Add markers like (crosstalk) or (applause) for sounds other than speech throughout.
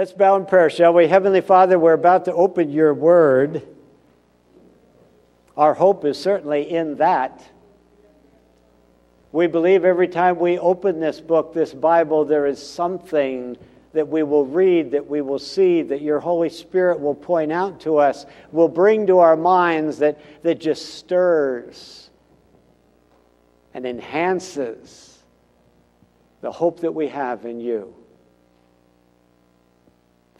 Let's bow in prayer, shall we? Heavenly Father, we're about to open your word. Our hope is certainly in that. We believe every time we open this book, this Bible, there is something that we will read, that we will see, that your Holy Spirit will point out to us, will bring to our minds that, that just stirs and enhances the hope that we have in you.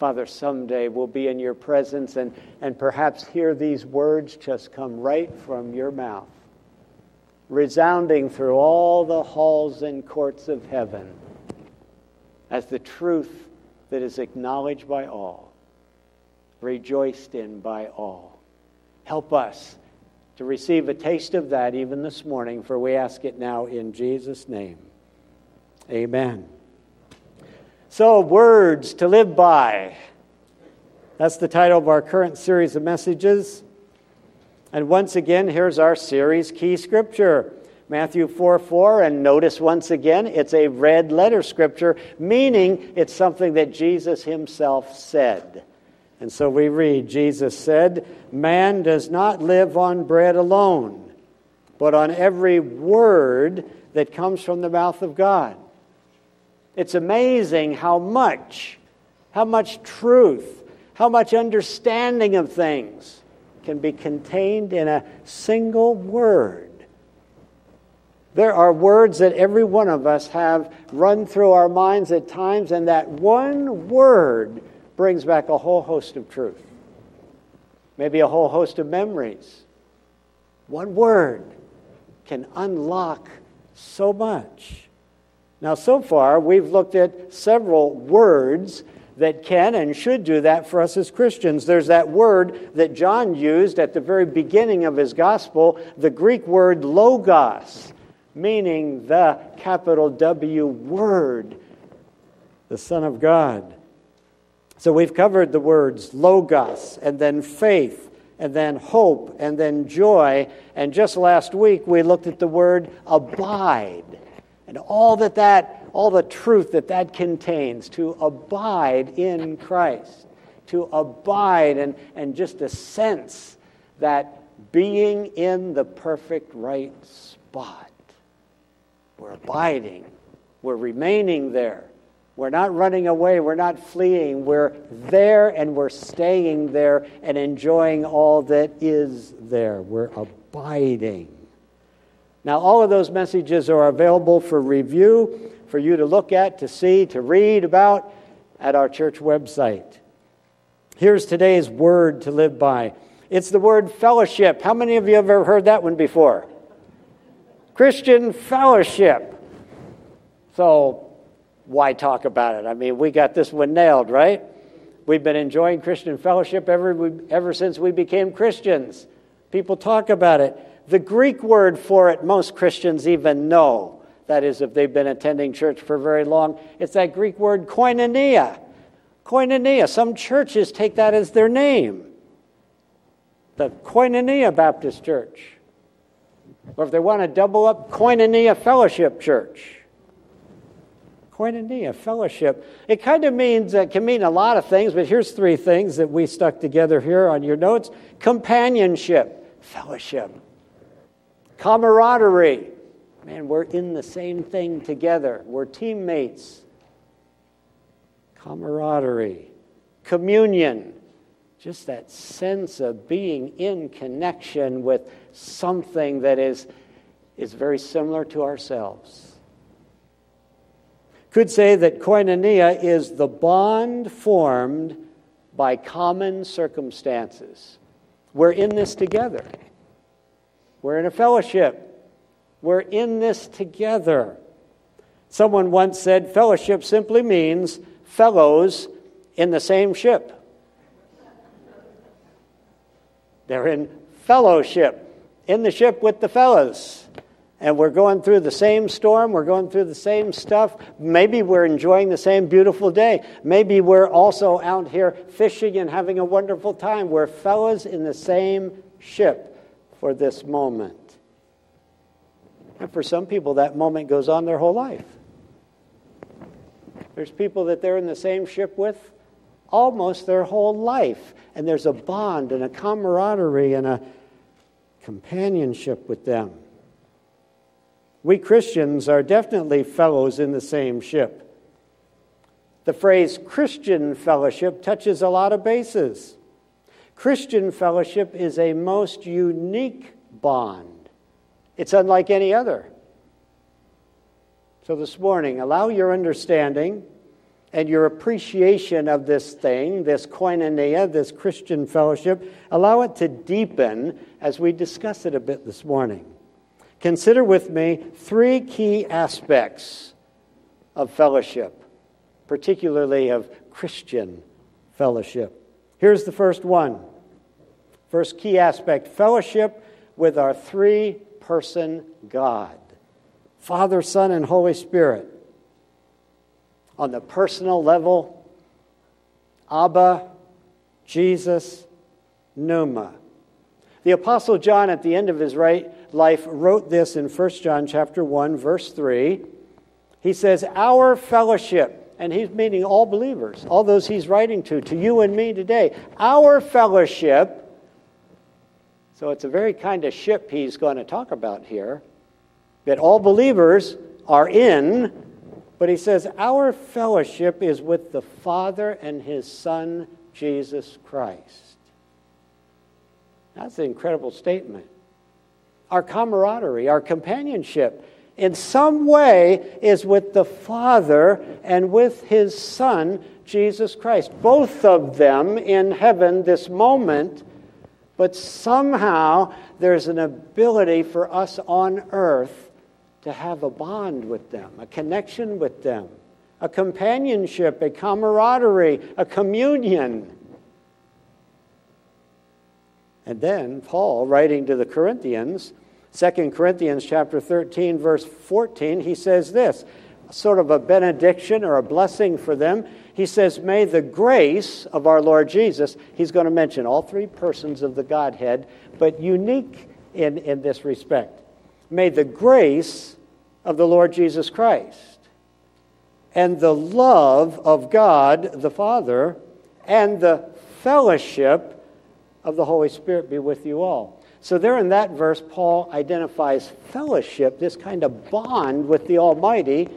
Father, someday we'll be in your presence and, and perhaps hear these words just come right from your mouth, resounding through all the halls and courts of heaven as the truth that is acknowledged by all, rejoiced in by all. Help us to receive a taste of that even this morning, for we ask it now in Jesus' name. Amen. So, words to live by. That's the title of our current series of messages. And once again, here's our series key scripture Matthew 4 4. And notice once again, it's a red letter scripture, meaning it's something that Jesus himself said. And so we read Jesus said, Man does not live on bread alone, but on every word that comes from the mouth of God. It's amazing how much, how much truth, how much understanding of things can be contained in a single word. There are words that every one of us have run through our minds at times, and that one word brings back a whole host of truth. Maybe a whole host of memories. One word can unlock so much. Now, so far, we've looked at several words that can and should do that for us as Christians. There's that word that John used at the very beginning of his gospel, the Greek word logos, meaning the capital W word, the Son of God. So we've covered the words logos, and then faith, and then hope, and then joy. And just last week, we looked at the word abide and all that that all the truth that that contains to abide in christ to abide and, and just a sense that being in the perfect right spot we're abiding we're remaining there. We're not running away we're not fleeing. We're there and we're staying there and enjoying all that is there. We're abiding now, all of those messages are available for review, for you to look at, to see, to read about at our church website. Here's today's word to live by it's the word fellowship. How many of you have ever heard that one before? Christian fellowship. So, why talk about it? I mean, we got this one nailed, right? We've been enjoying Christian fellowship ever, ever since we became Christians. People talk about it. The Greek word for it, most Christians even know. That is, if they've been attending church for very long, it's that Greek word koinonia. Koinonia. Some churches take that as their name. The Koinonia Baptist Church. Or if they want to double up, Koinonia Fellowship Church. Koinonia, fellowship. It kind of means, it can mean a lot of things, but here's three things that we stuck together here on your notes companionship, fellowship camaraderie. Man, we're in the same thing together. We're teammates. Camaraderie. Communion. Just that sense of being in connection with something that is, is very similar to ourselves. Could say that koinonia is the bond formed by common circumstances. We're in this together. We're in a fellowship. We're in this together. Someone once said fellowship simply means fellows in the same ship. They're in fellowship, in the ship with the fellows. And we're going through the same storm, we're going through the same stuff. Maybe we're enjoying the same beautiful day. Maybe we're also out here fishing and having a wonderful time. We're fellows in the same ship for this moment. And for some people, that moment goes on their whole life. There's people that they're in the same ship with almost their whole life. And there's a bond and a camaraderie and a companionship with them. We Christians are definitely fellows in the same ship. The phrase Christian fellowship touches a lot of bases. Christian fellowship is a most unique bond, it's unlike any other. So, this morning, allow your understanding and your appreciation of this thing, this koinonia, this Christian fellowship, allow it to deepen as we discuss it a bit this morning. Consider with me three key aspects of fellowship, particularly of Christian fellowship. Here's the first one. First key aspect fellowship with our three person God Father, Son, and Holy Spirit on the personal level, Abba, Jesus, Pneuma. The Apostle John, at the end of his life, wrote this in 1 John chapter 1, verse 3. He says, Our fellowship, and he's meaning all believers, all those he's writing to, to you and me today, our fellowship. So it's a very kind of ship he's going to talk about here that all believers are in but he says, Our fellowship is with the Father and his Son, Jesus Christ. That's an incredible statement. Our camaraderie, our companionship, in some way is with the Father and with his Son, Jesus Christ. Both of them in heaven this moment, but somehow there's an ability for us on earth to have a bond with them, a connection with them, a companionship, a camaraderie, a communion. And then Paul, writing to the Corinthians, 2 Corinthians chapter 13 verse 14, he says this, sort of a benediction or a blessing for them. He says, "May the grace of our Lord Jesus." He's going to mention all three persons of the Godhead, but unique in, in this respect. May the grace of the Lord Jesus Christ and the love of God the Father and the fellowship of the Holy Spirit be with you all. So, there in that verse, Paul identifies fellowship, this kind of bond with the Almighty,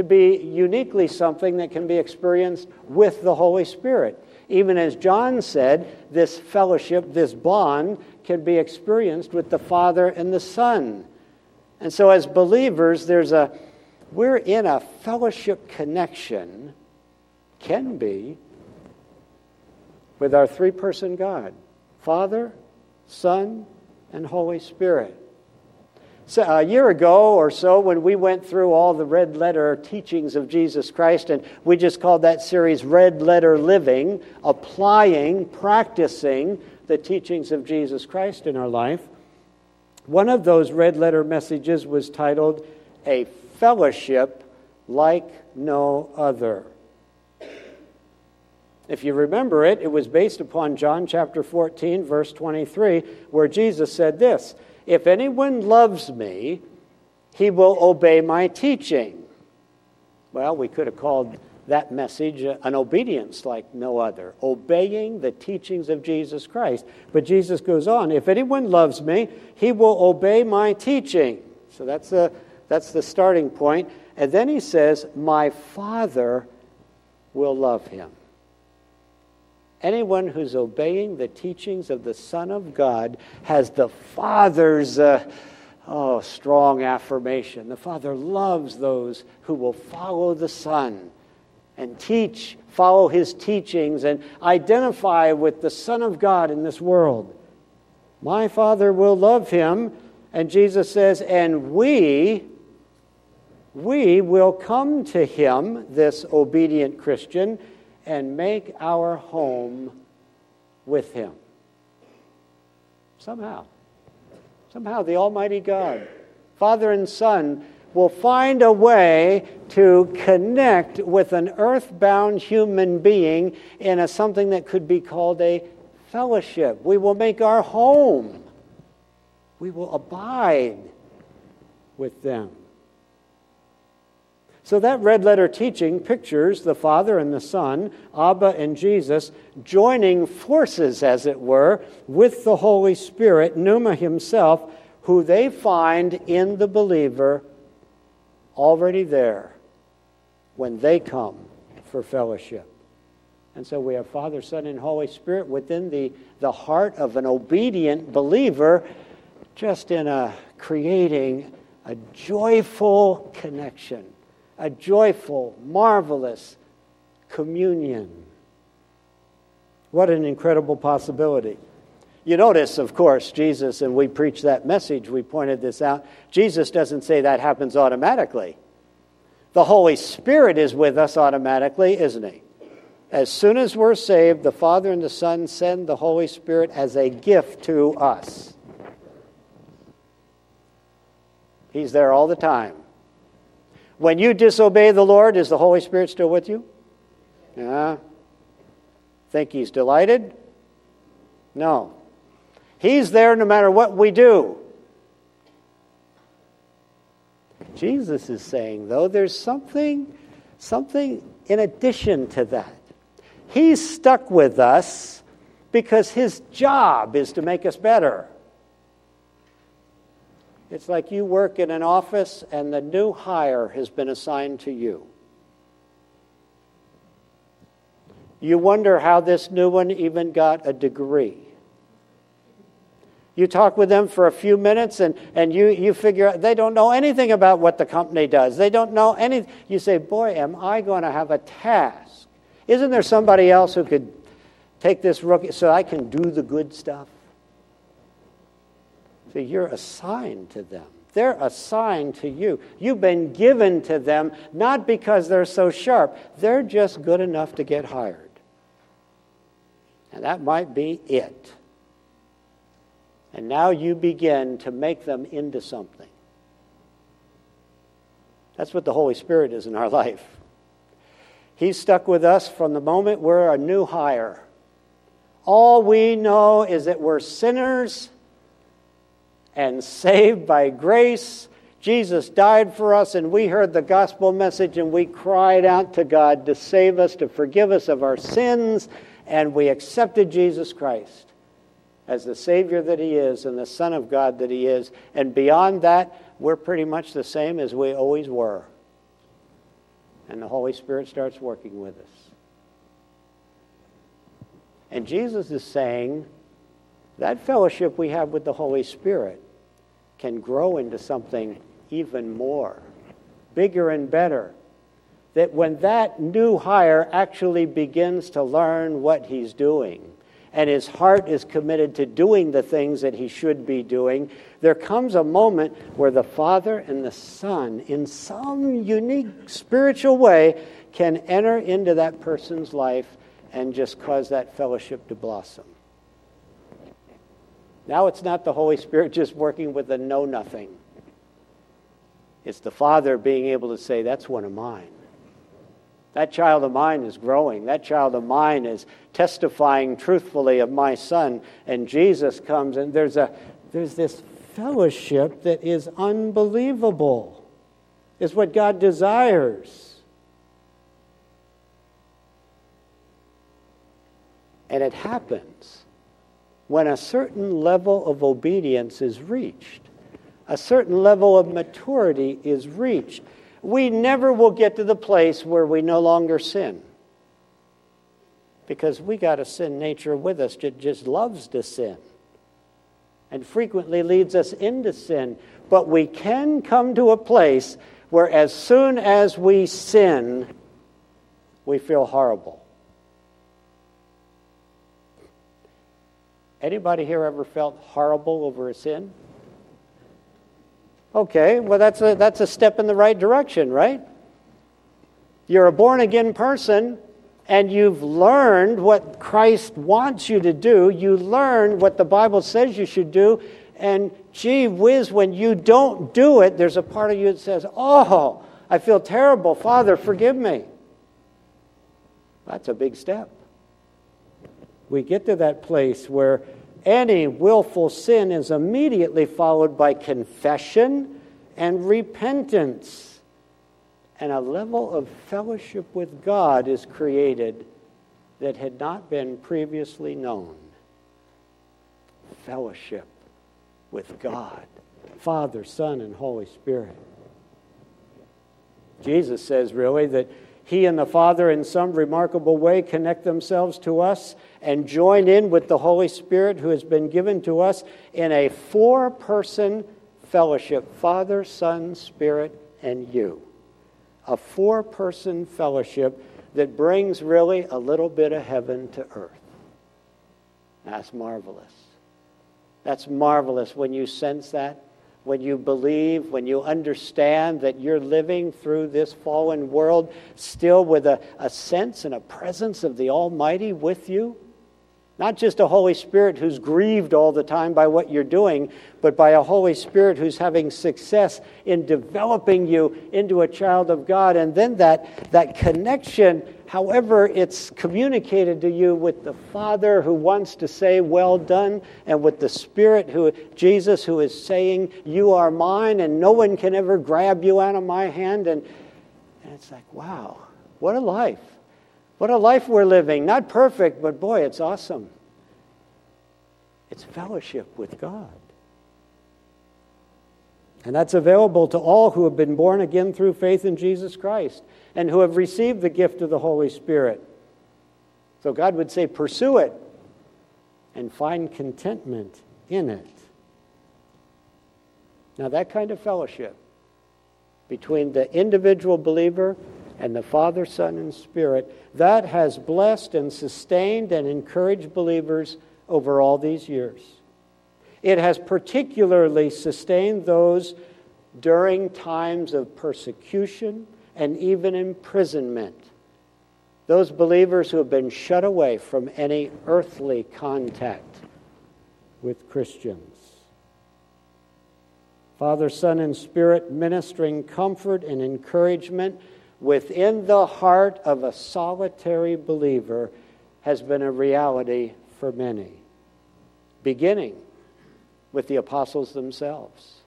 to be uniquely something that can be experienced with the Holy Spirit. Even as John said, this fellowship, this bond, can be experienced with the Father and the Son. And so, as believers, there's a, we're in a fellowship connection, can be, with our three person God Father, Son, and Holy Spirit. So a year ago or so, when we went through all the red letter teachings of Jesus Christ, and we just called that series Red Letter Living, applying, practicing the teachings of Jesus Christ in our life. One of those red letter messages was titled, A Fellowship Like No Other. If you remember it, it was based upon John chapter 14, verse 23, where Jesus said this If anyone loves me, he will obey my teaching. Well, we could have called that message an obedience like no other, obeying the teachings of Jesus Christ. But Jesus goes on, if anyone loves me, he will obey my teaching. So that's the, that's the starting point. And then he says, My Father will love him. Anyone who's obeying the teachings of the Son of God has the Father's uh, oh, strong affirmation. The Father loves those who will follow the Son and teach, follow his teachings, and identify with the Son of God in this world. My Father will love him. And Jesus says, and we we will come to him, this obedient Christian, and make our home with him. Somehow. Somehow, the Almighty God, Father and Son, will find a way to connect with an earthbound human being in a, something that could be called a fellowship. We will make our home. We will abide with them. So that red letter teaching pictures the Father and the Son, Abba and Jesus, joining forces, as it were, with the Holy Spirit, Pneuma himself, who they find in the believer already there when they come for fellowship. And so we have Father, Son, and Holy Spirit within the, the heart of an obedient believer, just in a creating a joyful connection, a joyful, marvelous communion. What an incredible possibility. You notice, of course, Jesus, and we preach that message, we pointed this out. Jesus doesn't say that happens automatically. The Holy Spirit is with us automatically, isn't He? As soon as we're saved, the Father and the Son send the Holy Spirit as a gift to us. He's there all the time. When you disobey the Lord, is the Holy Spirit still with you? Yeah. Think He's delighted? No. He's there no matter what we do. Jesus is saying, though, there's something, something in addition to that. He's stuck with us because his job is to make us better. It's like you work in an office and the new hire has been assigned to you. You wonder how this new one even got a degree. You talk with them for a few minutes and, and you, you figure out they don't know anything about what the company does. They don't know anything. You say, Boy, am I going to have a task? Isn't there somebody else who could take this rookie so I can do the good stuff? You're assigned to them. They're assigned to you. You've been given to them not because they're so sharp, they're just good enough to get hired. And that might be it. And now you begin to make them into something. That's what the Holy Spirit is in our (laughs) life. He's stuck with us from the moment we're a new hire. All we know is that we're sinners and saved by grace. Jesus died for us, and we heard the gospel message, and we cried out to God to save us, to forgive us of our sins, and we accepted Jesus Christ as the Savior that He is and the Son of God that He is. And beyond that, we're pretty much the same as we always were. And the Holy Spirit starts working with us. And Jesus is saying that fellowship we have with the Holy Spirit can grow into something even more, bigger and better. That when that new hire actually begins to learn what he's doing, and his heart is committed to doing the things that he should be doing, there comes a moment where the Father and the Son, in some unique spiritual way, can enter into that person's life and just cause that fellowship to blossom. Now it's not the Holy Spirit just working with a know nothing. It's the Father being able to say, That's one of mine. That child of mine is growing. That child of mine is testifying truthfully of my son. And Jesus comes, and there's, a, there's this fellowship that is unbelievable. Is what God desires. And it happens when a certain level of obedience is reached, a certain level of maturity is reached we never will get to the place where we no longer sin. Because we got a sin nature with us that just loves to sin and frequently leads us into sin. But we can come to a place where as soon as we sin, we feel horrible. Anybody here ever felt horrible over a sin? Okay, well, that's a, that's a step in the right direction, right? You're a born again person and you've learned what Christ wants you to do. You learn what the Bible says you should do. And gee whiz, when you don't do it, there's a part of you that says, Oh, I feel terrible. Father, forgive me. That's a big step. We get to that place where any willful sin is immediately followed by confession and repentance and a level of fellowship with God is created that had not been previously known. Fellowship with God, Father, Son, and Holy Spirit. Jesus says, really, that he and the Father, in some remarkable way, connect themselves to us and join in with the Holy Spirit who has been given to us in a four person fellowship Father, Son, Spirit, and you a four person fellowship that brings really a little bit of heaven to earth. That's marvelous. That's marvelous when you sense that, when you believe, when you understand that you're living through this fallen world still with a, a sense and a presence of the Almighty with you. Not just a Holy Spirit who's grieved all the time by what you're doing, but by a Holy Spirit who's having success in developing you into a child of God. And then that, that connection, however it's communicated to you with the Father who wants to say, Well done, and with the Spirit who, Jesus, who is saying, You are mine, and no one can ever grab you out of my hand. And, and it's like, wow, what a life. What a life we're living. Not perfect, but boy, it's awesome. It's fellowship with God. And that's available to all who have been born again through faith in Jesus Christ and who have received the gift of the Holy Spirit. So God would say, pursue it and find contentment in it. Now, that kind of fellowship between the individual believer and the Father, Son, and Spirit, that has blessed and sustained and encouraged believers over all these years. It has particularly sustained those during times of persecution and even imprisonment. Those believers who have been shut away from any earthly contact with Christians. Father, Son, and Spirit ministering comfort and encouragement within the heart of a solitary believer has been a reality for many, beginning with the apostles themselves.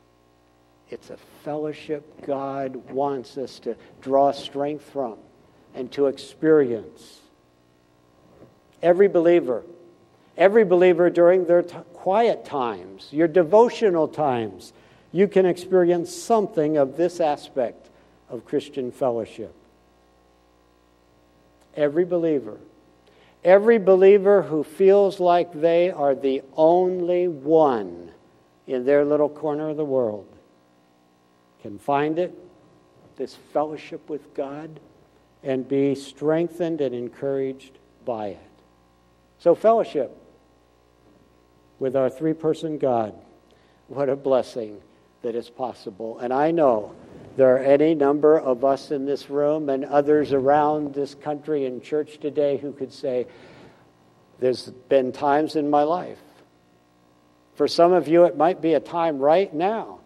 It's a fellowship God wants us to draw strength from and to experience. Every believer, every believer during their t- quiet times, your devotional times, you can experience something of this aspect of Christian fellowship. Every believer, every believer who feels like they are the only one in their little corner of the world can find it, this fellowship with God, and be strengthened and encouraged by it. So, fellowship with our three person God, what a blessing that is possible. And I know there are any number of us in this room and others around this country and church today who could say, There's been times in my life. For some of you, it might be a time right now.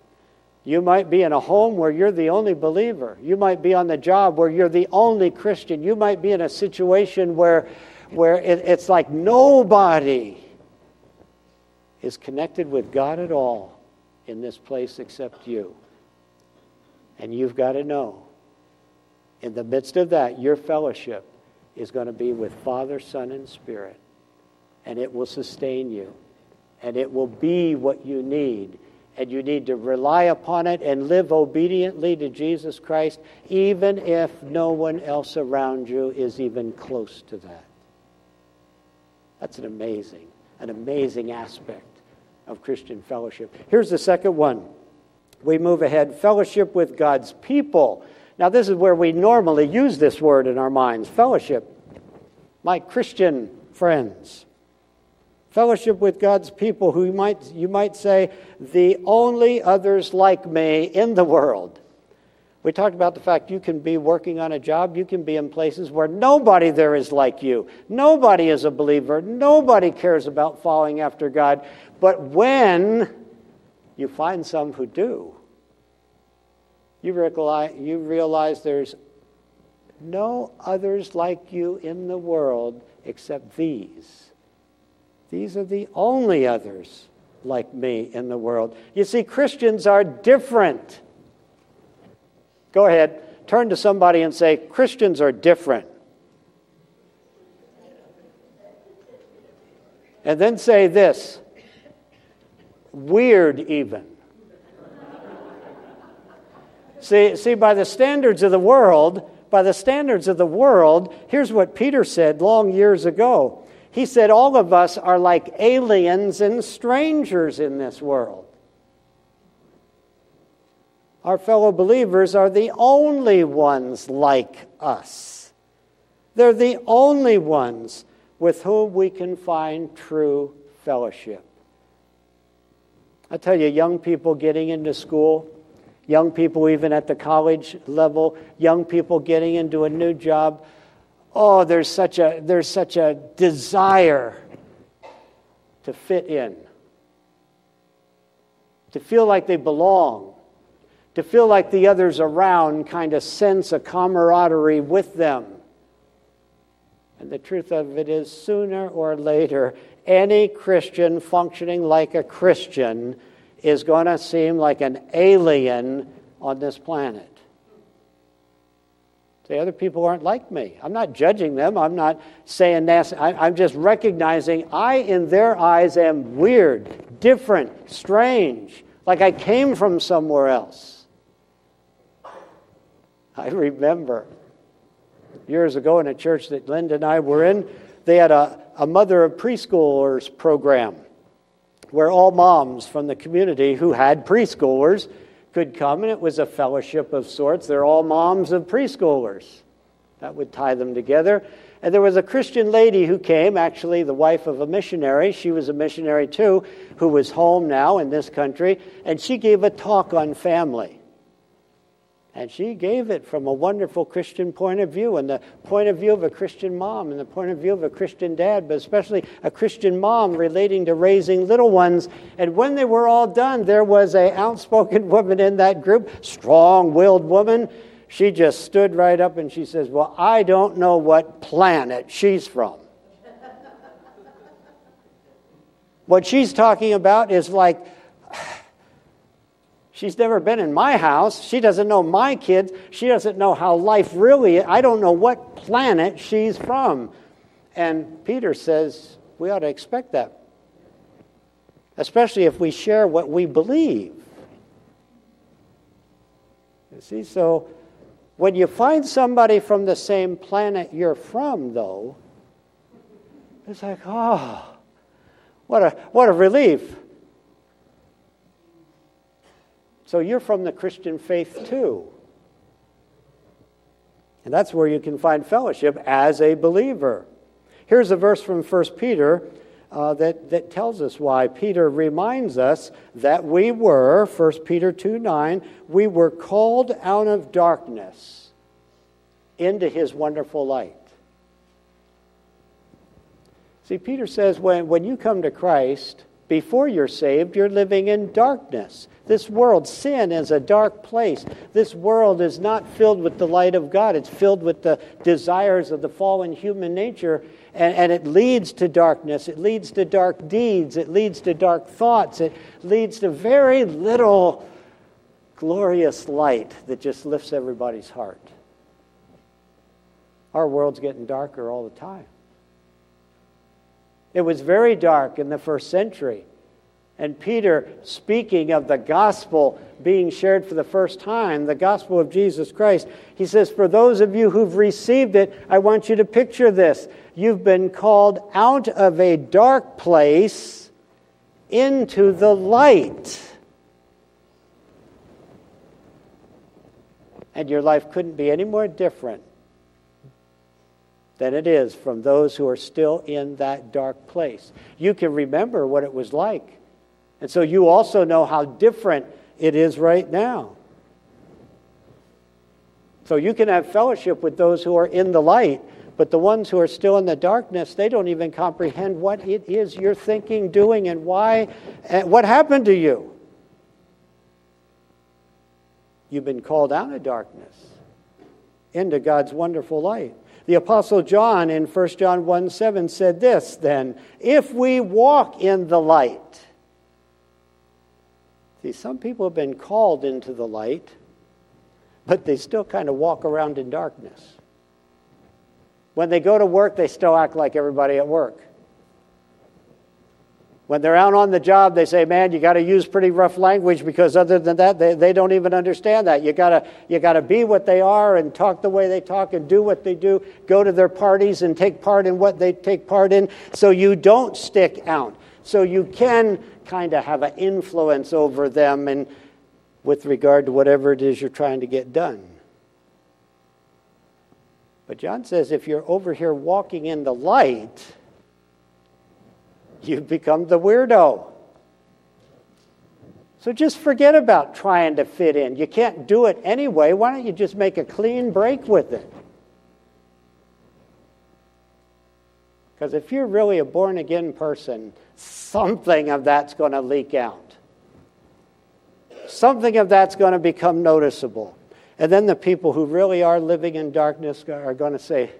You might be in a home where you're the only believer. You might be on the job where you're the only Christian. You might be in a situation where, where it, it's like nobody is connected with God at all in this place except you. And you've got to know, in the midst of that, your fellowship is going to be with Father, Son, and Spirit. And it will sustain you. And it will be what you need. And you need to rely upon it and live obediently to Jesus Christ, even if no one else around you is even close to that. That's an amazing, an amazing aspect of Christian fellowship. Here's the second one we move ahead fellowship with God's people. Now, this is where we normally use this word in our minds fellowship. My Christian friends. Fellowship with God's people who you might, you might say, the only others like me in the world. We talked about the fact you can be working on a job, you can be in places where nobody there is like you. Nobody is a believer, nobody cares about following after God. But when you find some who do, you realize, you realize there's no others like you in the world except these. These are the only others like me in the world. You see, Christians are different. Go ahead, turn to somebody and say, Christians are different. And then say this weird, even. see, see, by the standards of the world, by the standards of the world, here's what Peter said long years ago. He said, All of us are like aliens and strangers in this world. Our fellow believers are the only ones like us. They're the only ones with whom we can find true fellowship. I tell you, young people getting into school, young people even at the college level, young people getting into a new job, oh, there's such a, there's such a desire to fit in, to feel like they belong, to feel like the others around kind of sense a camaraderie with them. And the truth of it is, sooner or later, any Christian functioning like a Christian is going to seem like an alien on this planet. The other people aren't like me. I'm not judging them. I'm not saying nasty. I'm just recognizing I, in their eyes, am weird, different, strange, like I came from somewhere else. I remember years ago in a church that Linda and I were in, they had a, a mother of preschoolers program where all moms from the community who had preschoolers could come, and it was a fellowship of sorts. They're all moms of preschoolers. That would tie them together. And there was a Christian lady who came, actually the wife of a missionary. She was a missionary too, who was home now in this country, and she gave a talk on family. And she gave it from a wonderful Christian point of view, and the point of view of a Christian mom, and the point of view of a Christian dad, but especially a Christian mom relating to raising little ones. And when they were all done, there was a outspoken (laughs) woman in that group, strong-willed woman. She just stood right up and she says, "Well, I don't know what planet she's from." (laughs) what she's talking about is like She's never been in my house. She doesn't know my kids. She doesn't know how life really is. I don't know what planet she's from. And Peter says we ought to expect that, especially if we share what we believe. You see, so when you find somebody from the same planet you're from, though, it's like, oh, what a, what a relief. So you're from the Christian faith too. And that's where you can find fellowship as a believer. Here's a verse from 1 Peter uh, that, that tells us why. Peter reminds us that we were, 1 Peter 2 9, we were called out of darkness into his wonderful light. See, Peter says when, when you come to Christ, before you're saved, you're living in darkness. This world, sin, is a dark place. This world is not filled with the light of God, it's filled with the desires of the fallen human nature, and, and it leads to darkness. It leads to dark deeds. It leads to dark thoughts. It leads to very little glorious light that just lifts everybody's heart. Our world's getting darker all the time. It was very dark in the first century. And Peter, speaking of the gospel being shared for the first time, the gospel of Jesus Christ, he says, For those of you who've received it, I want you to picture this. You've been called out of a dark place into the light. And your life couldn't be any more different than it is from those who are still in that dark place. You can remember what it was like. And so you also know how different it is right now. So you can have fellowship with those who are in the light, but the ones who are still in the darkness, they don't even comprehend what it is you're thinking, doing, and why, and what happened to you. You've been called out of darkness into God's wonderful light. The Apostle John in 1 John 1 7 said this then, if we walk in the light. See, some people have been called into the light, but they still kind of walk around in darkness. When they go to work, they still act like everybody at work. When they're out on the job, they say, man, you got to use pretty rough language because other than that, they, they don't even understand that. You got you to be what they are and talk the way they talk and do what they do, go to their parties and take part in what they take part in so you don't stick out. So you can kind of have an influence over them and with regard to whatever it is you're trying to get done. But John says if you're over here walking in the light, you've become the weirdo. So just forget about trying to fit in. You can't do it anyway. Why don't you just make a clean break with it? Because if you're really a born again person, something of that's going to leak out. Something of that's going to become noticeable. And then the people who really are living in darkness are going to say,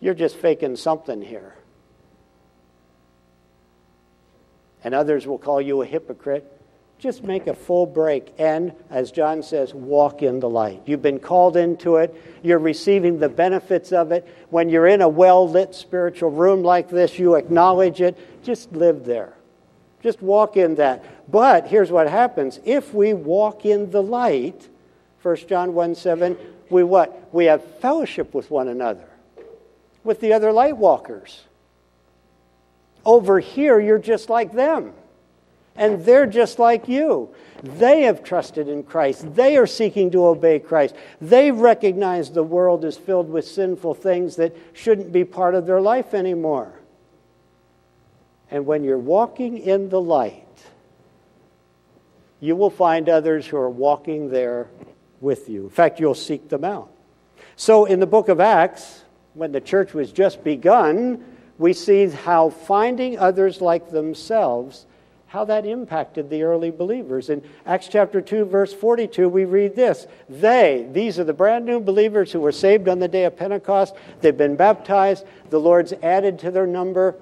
You're just faking something here. And others will call you a hypocrite. Just make a full break and, as John says, walk in the light. You've been called into it. You're receiving the benefits of it. When you're in a well lit spiritual room like this, you acknowledge it. Just live there. Just walk in that. But here's what happens if we walk in the light, 1 John 1 7, we what? We have fellowship with one another, with the other light walkers. Over here, you're just like them. And they're just like you. They have trusted in Christ. They are seeking to obey Christ. They recognize the world is filled with sinful things that shouldn't be part of their life anymore. And when you're walking in the light, you will find others who are walking there with you. In fact, you'll seek them out. So in the book of Acts, when the church was just begun, we see how finding others like themselves how that impacted the early believers. In Acts chapter 2, verse 42, we read this. They, these are the brand new believers who were saved on the day of Pentecost, they've been baptized, the Lord's added to their number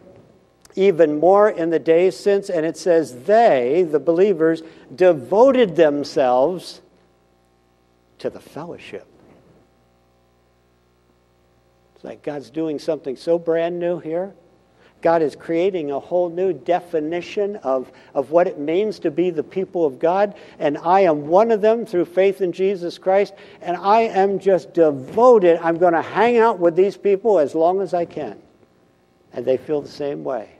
even more in the days since, and it says, They, the believers, devoted themselves to the fellowship like God's doing something so brand new here. God is creating a whole new definition of, of what it means to be the people of God. And I am one of them through faith in Jesus Christ. And I am just devoted. I'm going to hang out with these people as long as I can. And they feel the same way.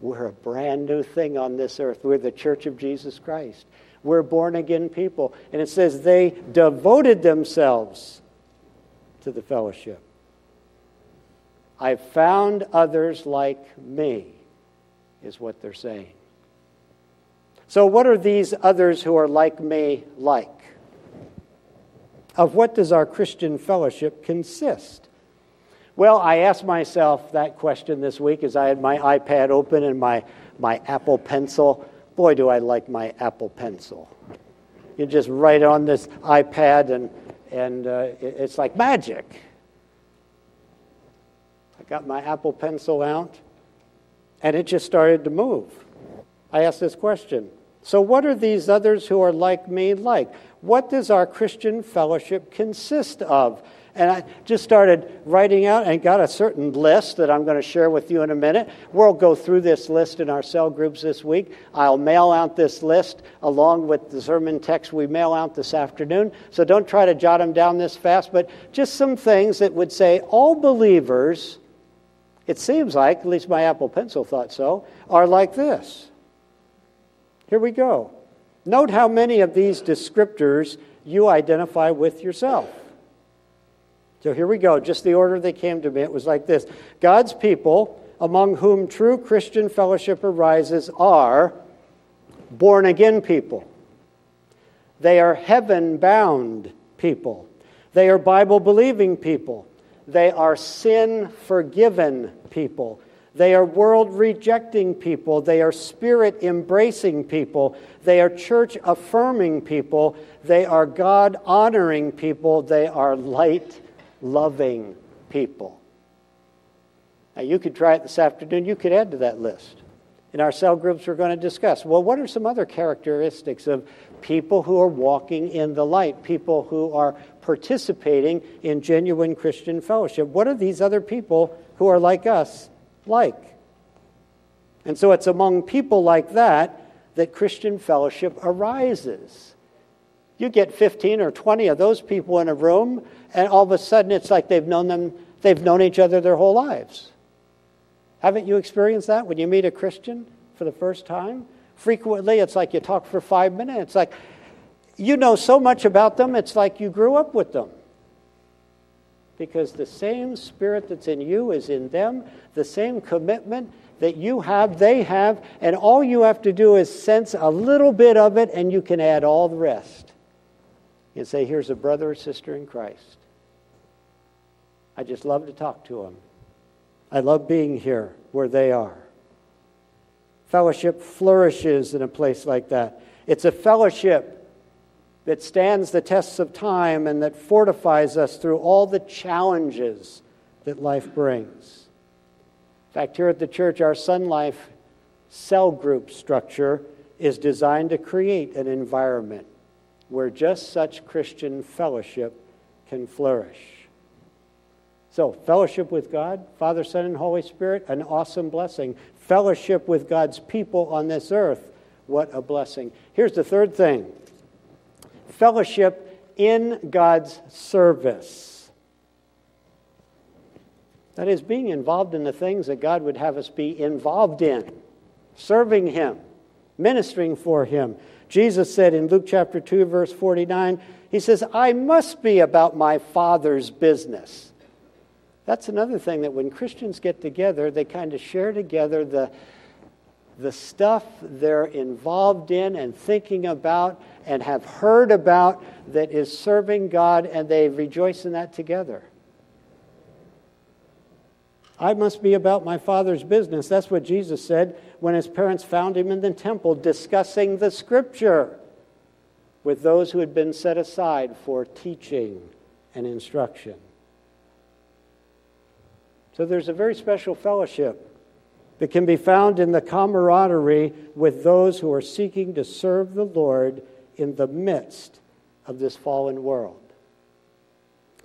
We're a brand new thing on this earth. We're the church of Jesus Christ. We're born again people. And it says they devoted themselves to the fellowship. I've found others like me, is what they're saying. So, what are these others who are like me like? Of what does our Christian fellowship consist? Well, I asked myself that question this week as I had my iPad open and my, my Apple Pencil. Boy, do I like my Apple Pencil. You just write on this iPad, and, and uh, it's like magic got my Apple Pencil out, and it just started to move. I asked this question So, what are these others who are like me like? What does our Christian fellowship consist of? And I just started writing out and got a certain list that I'm going to share with you in a minute. We'll go through this list in our cell groups this week. I'll mail out this list along with the sermon text we mail out this afternoon. So don't try to jot them down this fast, but just some things that would say all believers it seems like, at least my Apple Pencil thought so, are like this. Here we go. Note how many of these descriptors you identify with yourself. So here we go, just the order they came to me. It was like this God's people, among whom true Christian fellowship arises, are born again people. They are heaven bound people. They are Bible believing people. They are sin forgiven people. They are world rejecting people. They are spirit embracing people. They are church affirming people. They are God honoring people. They are light loving people. Now, you could try it this afternoon. You could add to that list. In our cell groups, we're going to discuss well, what are some other characteristics of people who are walking in the light, people who are participating in genuine Christian fellowship? What are these other people who are like us like? And so it's among people like that that Christian fellowship arises. You get 15 or 20 of those people in a room, and all of a sudden it's like they've known them, they've known each other their whole lives. Haven't you experienced that when you meet a Christian for the first time? Frequently, it's like you talk for five minutes. It's like you know so much about them, it's like you grew up with them. Because the same spirit that's in you is in them, the same commitment that you have, they have, and all you have to do is sense a little bit of it, and you can add all the rest. And say, Here's a brother or sister in Christ. I just love to talk to them. I love being here where they are. Fellowship flourishes in a place like that. It's a fellowship that stands the tests of time and that fortifies us through all the challenges that life brings. In fact, here at the church, our Son Life cell group structure is designed to create an environment where just such Christian fellowship can flourish. So, fellowship with God, Father, Son, and Holy Spirit, an awesome blessing. Fellowship with God's people on this earth, what a blessing. Here's the third thing fellowship in God's service. That is, being involved in the things that God would have us be involved in, serving Him, ministering for Him. Jesus said in Luke chapter 2, verse 49, He says, I must be about my Father's business. That's another thing that when Christians get together, they kind of share together the, the stuff they're involved in and thinking about and have heard about that is serving God, and they rejoice in that together. I must be about my Father's business. That's what Jesus said when his parents found him in the temple discussing the Scripture with those who had been set aside for teaching and instruction. So there's a very special fellowship that can be found in the camaraderie with those who are seeking to serve the Lord in the midst of this fallen world.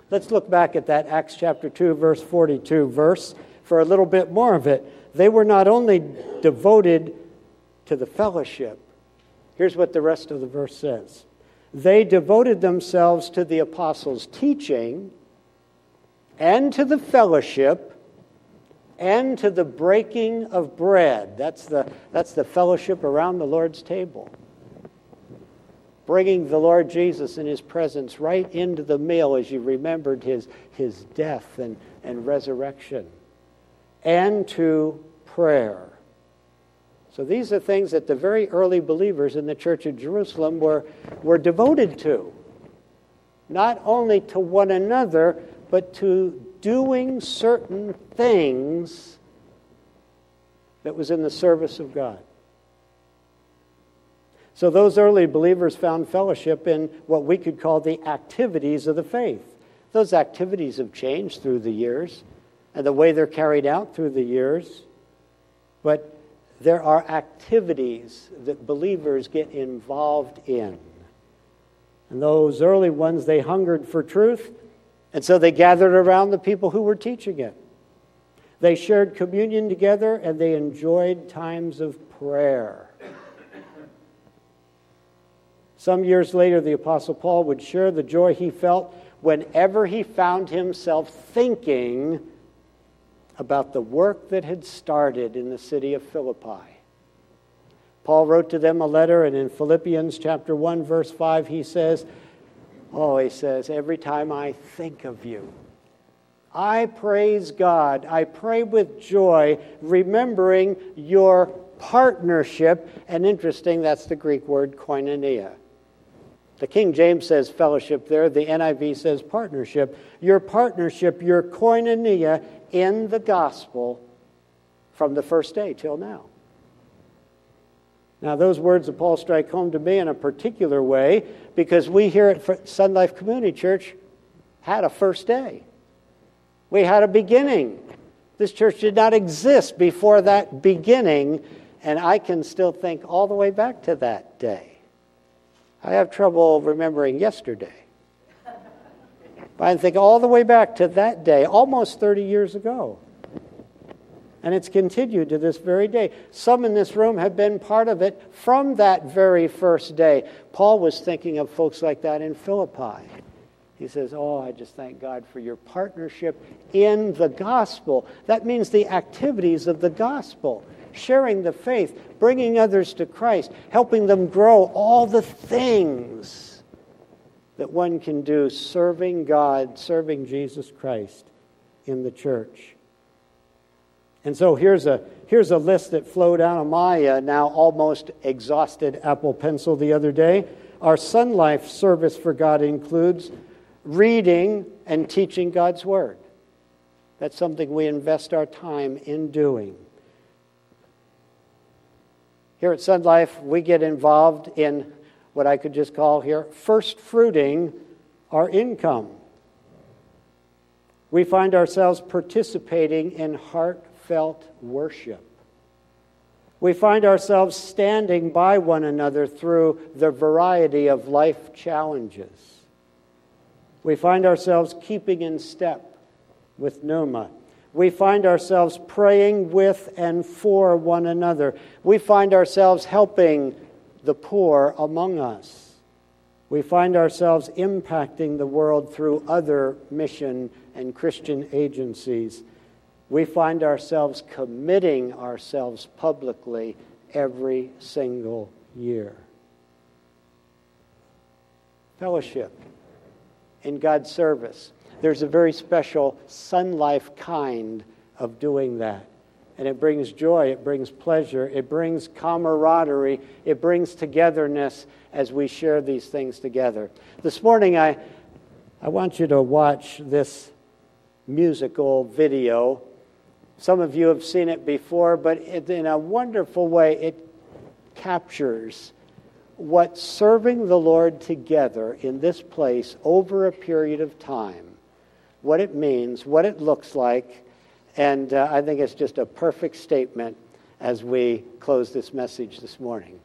Let's look back at that Acts chapter 2, verse 42 verse for a little bit more of it. They were not only devoted to the fellowship, here's what the rest of the verse says they devoted themselves to the apostles' teaching and to the fellowship and to the breaking of bread. That's the, that's the fellowship around the Lord's table. Bringing the Lord Jesus in his presence right into the meal as you remembered his, his death and, and resurrection, and to prayer. So these are things that the very early believers in the church of Jerusalem were, were devoted to. Not only to one another, but to doing certain things that was in the service of God. So those early believers found fellowship in what we could call the activities of the faith. Those activities have changed through the years and the way they're carried out through the years. But there are activities that believers get involved in. And those early ones, they hungered for truth and so they gathered around the people who were teaching it. They shared communion together and they enjoyed times of prayer. Some years later, the Apostle Paul would share the joy he felt whenever he found himself thinking about the work that had started in the city of Philippi. Paul wrote to them a letter, and in Philippians chapter 1, verse 5, he says, Oh, he says, every time I think of you, I praise God. I pray with joy, remembering your partnership. And interesting, that's the Greek word koinonia. The King James says fellowship there, the NIV says partnership. Your partnership, your koinonia in the gospel from the first day till now. Now, those words of Paul strike home to me in a particular way because we here at Son Life Community Church had a first day. We had a beginning. This church did not exist before that beginning, and I can still think all the way back to that day. I have trouble remembering yesterday. But I think all the way back to that day, almost 30 years ago. And it's continued to this very day. Some in this room have been part of it from that very first day. Paul was thinking of folks like that in Philippi. He says, Oh, I just thank God for your partnership in the gospel. That means the activities of the gospel, sharing the faith, bringing others to Christ, helping them grow, all the things that one can do serving God, serving Jesus Christ in the church. And so here's a, here's a list that flowed out of my uh, now almost exhausted Apple Pencil the other day. Our Son Life service for God includes reading and teaching God's Word. That's something we invest our time in doing. Here at Son Life, we get involved in what I could just call here first fruiting our income. We find ourselves participating in heart heartfelt worship. We find ourselves standing by one another through the variety of life challenges. We find ourselves keeping in step with Pneuma. We find ourselves praying with and for one another. We find ourselves helping the poor among us. We find ourselves impacting the world through other mission and Christian agencies we find ourselves committing ourselves publicly every single year. Fellowship in God's service. There's a very special Son Life kind of doing that. And it brings joy, it brings pleasure, it brings camaraderie, it brings togetherness as we share these things together. This morning, I, I want you to watch this musical video some of you have seen it before, but it, in a wonderful way, it captures what serving the Lord together in this place over a period of time, what it means, what it looks like, and uh, I think it's just a perfect statement as we close this message this morning.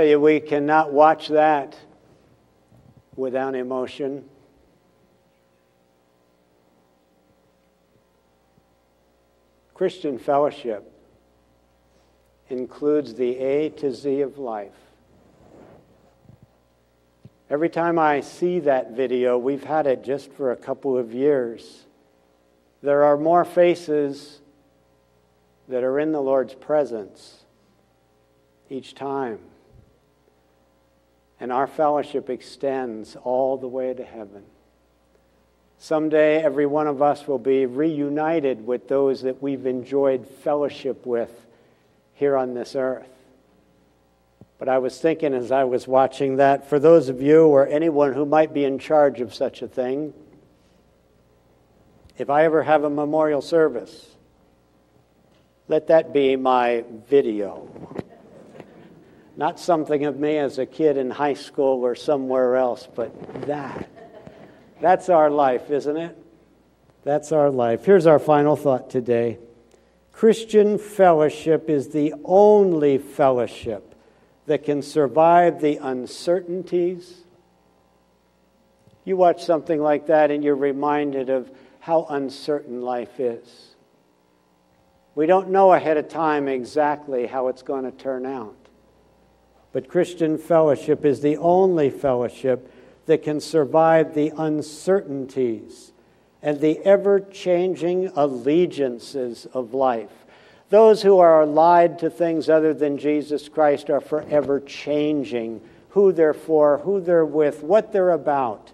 Tell you, we cannot watch that without emotion. Christian fellowship includes the A to Z of life. Every time I see that video, we've had it just for a couple of years. There are more faces that are in the Lord's presence each time. And our fellowship extends all the way to heaven. Someday, every one of us will be reunited with those that we've enjoyed fellowship with here on this earth. But I was thinking as I was watching that, for those of you or anyone who might be in charge of such a thing, if I ever have a memorial service, let that be my video. Not something of me as a kid in high school or somewhere else, but that. That's our life, isn't it? That's our life. Here's our final thought today Christian fellowship is the only fellowship that can survive the uncertainties. You watch something like that and you're reminded of how uncertain life is. We don't know ahead of time exactly how it's going to turn out. But Christian fellowship is the only fellowship that can survive the uncertainties and the ever changing allegiances of life. Those who are allied to things other than Jesus Christ are forever changing who they're for, who they're with, what they're about.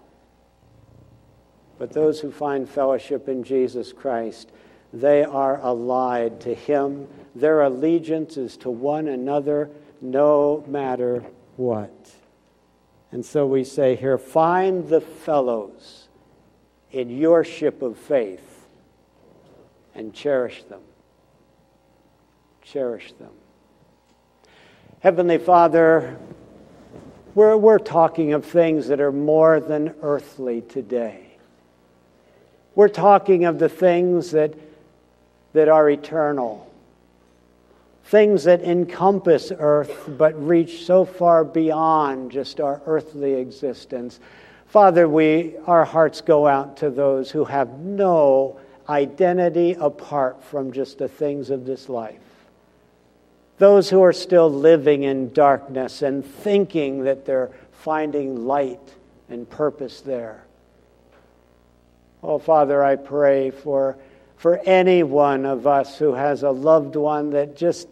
But those who find fellowship in Jesus Christ they are allied to Him. Their allegiance is to one another no matter what. And so we say here find the fellows in your ship of faith and cherish them. Cherish them. Heavenly Father, we're, we're talking of things that are more than earthly today. We're talking of the things that, that are eternal, things that encompass earth but reach so far beyond just our earthly existence. Father, we, our hearts go out to those who have no identity apart from just the things of this life. Those who are still living in darkness and thinking that they're finding light and purpose there. Oh, Father, I pray for, for any one of us who has a loved one that just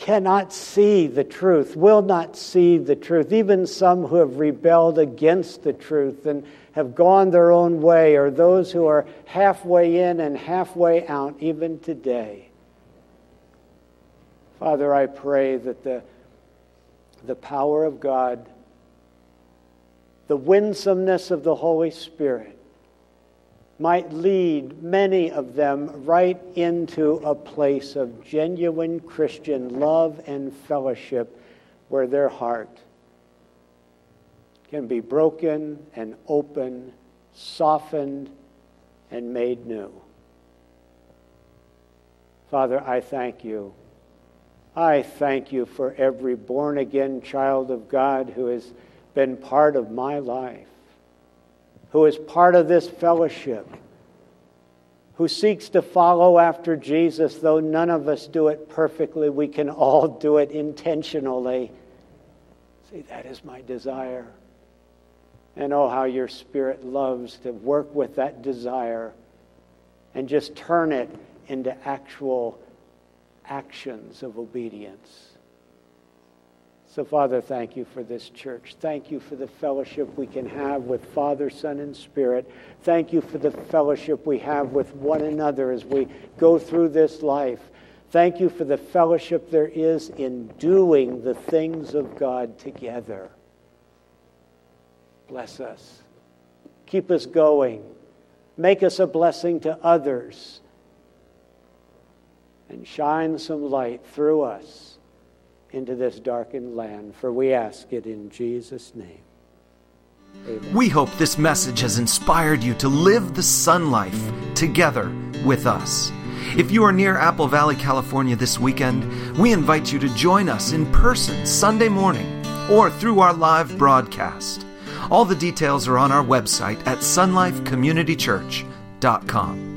cannot see the truth, will not see the truth, even some who have rebelled against the truth and have gone their own way, or those who are halfway in and halfway out, even today. Father, I pray that the, the power of God, the winsomeness of the Holy Spirit, might lead many of them right into a place of genuine Christian love and fellowship where their heart can be broken and open, softened, and made new. Father, I thank you I thank you for every born again child of God who has been part of my life, who is part of this fellowship, who seeks to follow after Jesus, though none of us do it perfectly, we can all do it intentionally. See, that is my desire. And oh, how your Spirit loves to work with that desire and just turn it into actual actions of obedience. So, Father, thank you for this church. Thank you for the fellowship we can have with Father, Son, and Spirit. Thank you for the fellowship we have with one another as we go through this life. Thank you for the fellowship there is in doing the things of God together. Bless us. Keep us going. Make us a blessing to others and shine some light through us into this darkened land. For we ask it in Jesus' name. Amen. We hope this message has inspired you to live the sun life together with us. If you are near Apple Valley, California this weekend, we invite you to join us in person Sunday morning or through our live broadcast. All the details are on our website at sonlifecommunitychurch.com.